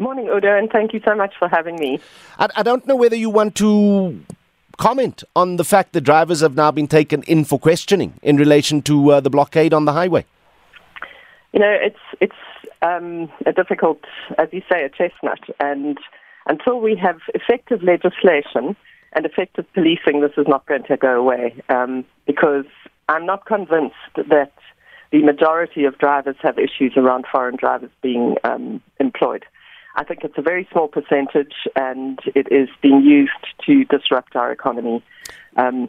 Morning, Udo, and thank you so much for having me. I, I don't know whether you want to comment on the fact that drivers have now been taken in for questioning in relation to uh, the blockade on the highway. You know, it's it's um, a difficult, as you say, a chestnut, and until we have effective legislation and effective policing, this is not going to go away. Um, because I'm not convinced that the majority of drivers have issues around foreign drivers being um, employed. I think it's a very small percentage, and it is being used to disrupt our economy. Um,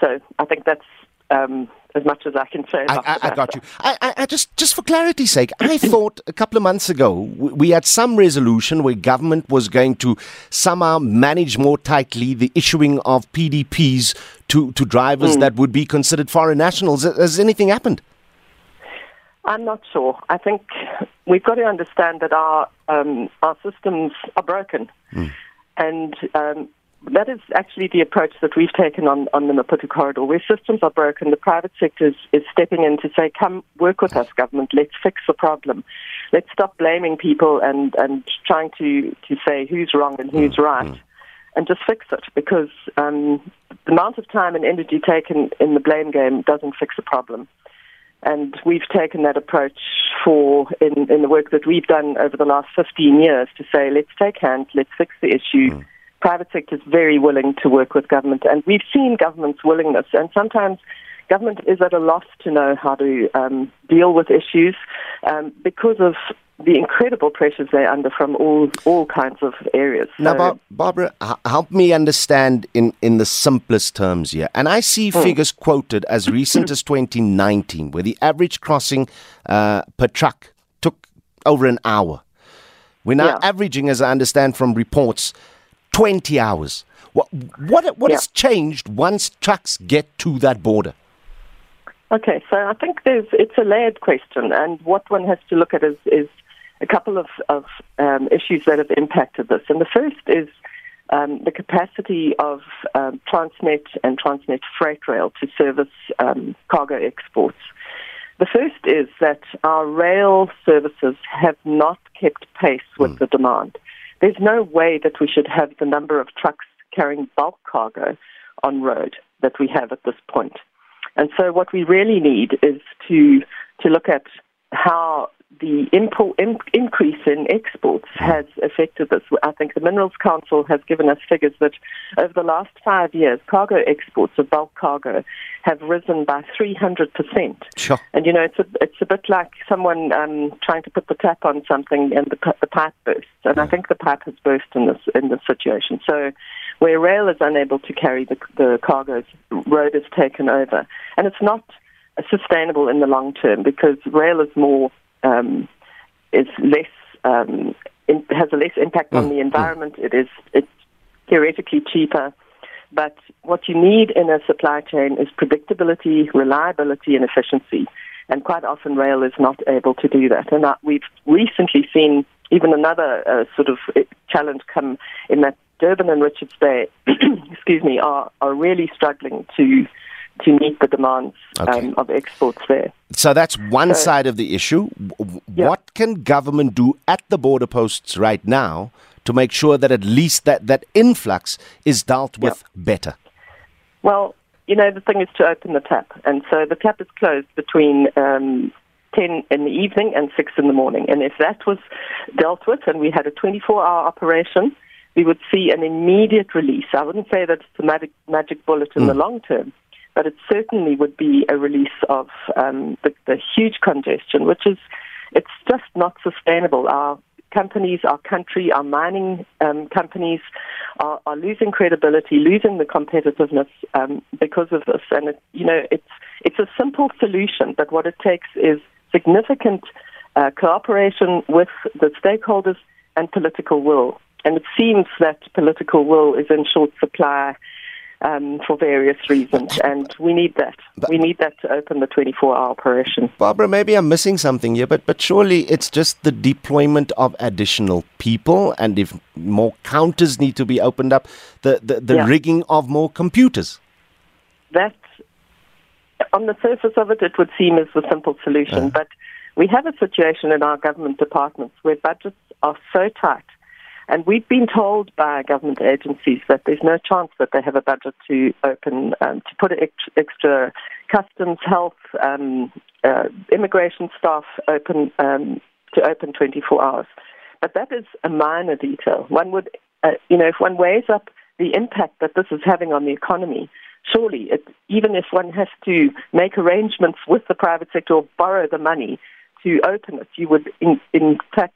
so I think that's um, as much as I can say. I, I, I, got you. I, I, just, just for clarity's sake, I thought a couple of months ago we had some resolution where government was going to somehow manage more tightly the issuing of PDPs to, to drivers mm. that would be considered foreign nationals. Has anything happened? I'm not sure. I think we've got to understand that our um, our systems are broken, mm. and um, that is actually the approach that we've taken on, on the Maputo corridor. Where systems are broken, the private sector is, is stepping in to say, "Come work with us, government. Let's fix the problem. Let's stop blaming people and and trying to to say who's wrong and who's mm. right." Mm. And just fix it because um, the amount of time and energy taken in the blame game doesn't fix the problem. And we've taken that approach for in, in the work that we've done over the last 15 years to say, let's take hands, let's fix the issue. Mm. Private sector is very willing to work with government, and we've seen government's willingness. And sometimes government is at a loss to know how to um, deal with issues um, because of the incredible pressures they're under from all all kinds of areas. Now, Bar- Barbara, h- help me understand in, in the simplest terms here. And I see mm. figures quoted as recent as 2019, where the average crossing uh, per truck took over an hour. We're now yeah. averaging, as I understand from reports, 20 hours. What what what yeah. has changed once trucks get to that border? Okay, so I think there's it's a layered question, and what one has to look at is, is a couple of, of um, issues that have impacted this. And the first is um, the capacity of um, Transnet and Transnet Freight Rail to service um, cargo exports. The first is that our rail services have not kept pace with mm. the demand. There's no way that we should have the number of trucks carrying bulk cargo on road that we have at this point. And so what we really need is to to look at how the import, in, increase in exports has affected this. I think the Minerals Council has given us figures that over the last five years, cargo exports of bulk cargo have risen by 300%. Sure. And, you know, it's a, it's a bit like someone um, trying to put the tap on something and the, the pipe bursts. And mm. I think the pipe has burst in this, in this situation. So where rail is unable to carry the, the cargoes, road is taken over. And it's not sustainable in the long term because rail is more um, is less um, in, has a less impact on mm. the environment. It is it's theoretically cheaper, but what you need in a supply chain is predictability, reliability, and efficiency. And quite often, rail is not able to do that. And uh, we've recently seen even another uh, sort of uh, challenge come in that Durban and Richards Bay, excuse me, are, are really struggling to to meet the demands okay. um, of exports there. So that's one so, side of the issue. Yeah. What can government do at the border posts right now to make sure that at least that, that influx is dealt with yeah. better? Well, you know, the thing is to open the tap. And so the tap is closed between um, 10 in the evening and 6 in the morning. And if that was dealt with and we had a 24 hour operation, we would see an immediate release. I wouldn't say that it's a magic, magic bullet in mm. the long term, but it certainly would be a release of um, the, the huge congestion, which is it's just not sustainable. Our companies, our country, our mining um, companies are, are, losing credibility, losing the competitiveness um, because of this. And it, you know, it's it's a simple solution, but what it takes is significant uh, cooperation with the stakeholders and political will. And it seems that political will is in short supply um, for various reasons, and we need that. But, we need that to open the 24-hour operation. Barbara, maybe I'm missing something here, but but surely it's just the deployment of additional people, and if more counters need to be opened up, the the, the yeah. rigging of more computers. That, on the surface of it, it would seem as a simple solution, uh. but we have a situation in our government departments where budgets are so tight. And we've been told by government agencies that there's no chance that they have a budget to open, um, to put extra, customs, health, um, uh, immigration staff open um, to open 24 hours. But that is a minor detail. One would, uh, you know, if one weighs up the impact that this is having on the economy, surely, it, even if one has to make arrangements with the private sector or borrow the money to open it, you would, in, in fact,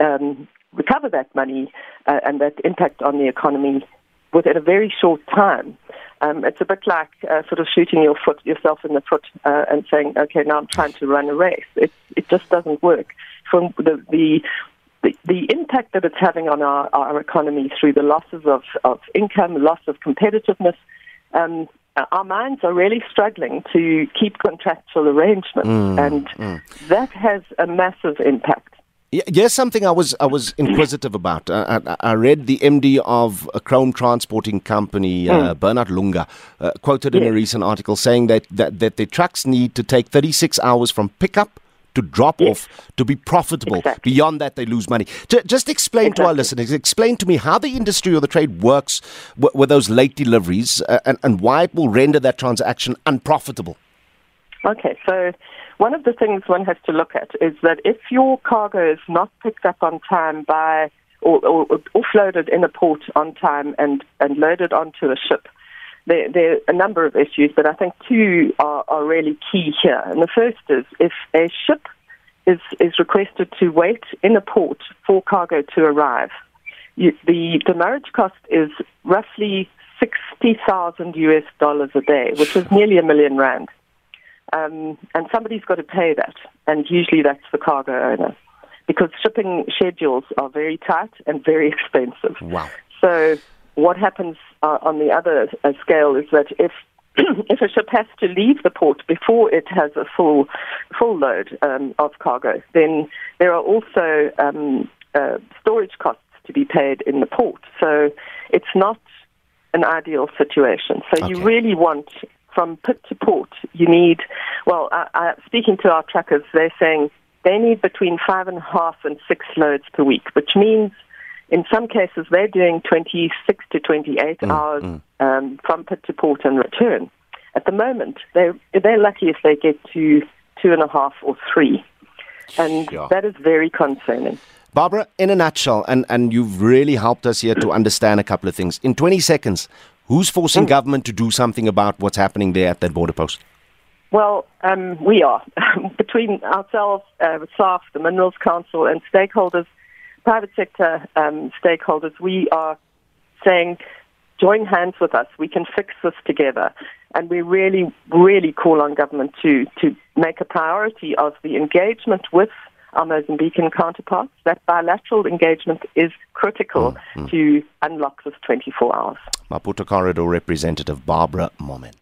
um, recover that money uh, and that impact on the economy within a very short time. Um, it's a bit like uh, sort of shooting your foot yourself in the foot uh, and saying, "Okay, now I'm trying to run a race." It it just doesn't work. From the the the, the impact that it's having on our, our economy through the losses of, of income, loss of competitiveness, um, our minds are really struggling to keep contractual arrangements, mm, and mm. that has a massive impact. Yes, something I was I was inquisitive about. Uh, I, I, read the MD of a Chrome Transporting Company, uh, mm. Bernard Lunga, uh, quoted yes. in a recent article saying that, that that the trucks need to take 36 hours from pickup to drop yes. off to be profitable. Exactly. Beyond that, they lose money. J- just explain exactly. to our listeners, explain to me how the industry or the trade works w- with those late deliveries uh, and, and why it will render that transaction unprofitable. Okay, so one of the things one has to look at is that if your cargo is not picked up on time by or, or, offloaded in a port on time and, and loaded onto a ship, there, there are a number of issues, but I think two are, are really key here. And the first is if a ship is, is requested to wait in a port for cargo to arrive, you, the demurrage cost is roughly 60,000 US dollars a day, which is nearly a million rand. Um, and somebody's got to pay that, and usually that's the cargo owner, because shipping schedules are very tight and very expensive. Wow. So what happens uh, on the other uh, scale is that if if a ship has to leave the port before it has a full full load um, of cargo, then there are also um, uh, storage costs to be paid in the port. So it's not an ideal situation. So okay. you really want from pit to port, you need. Well, speaking to our truckers, they're saying they need between five and a half and six loads per week, which means in some cases, they're doing 26 to 28 mm, hours mm. Um, from pit to port and return. At the moment, they're, they're lucky if they get to two and a half or three. And yeah. that is very concerning. Barbara, in a nutshell, and, and you've really helped us here to understand a couple of things. In 20 seconds, who's forcing mm. government to do something about what's happening there at that border post? Well, um, we are. Between ourselves, uh, SARF, the Minerals Council, and stakeholders, private sector um, stakeholders, we are saying, join hands with us. We can fix this together. And we really, really call on government to, to make a priority of the engagement with our Mozambican counterparts. That bilateral engagement is critical mm, mm. to unlock this 24 hours. Maputo Corridor Representative Barbara Mommen.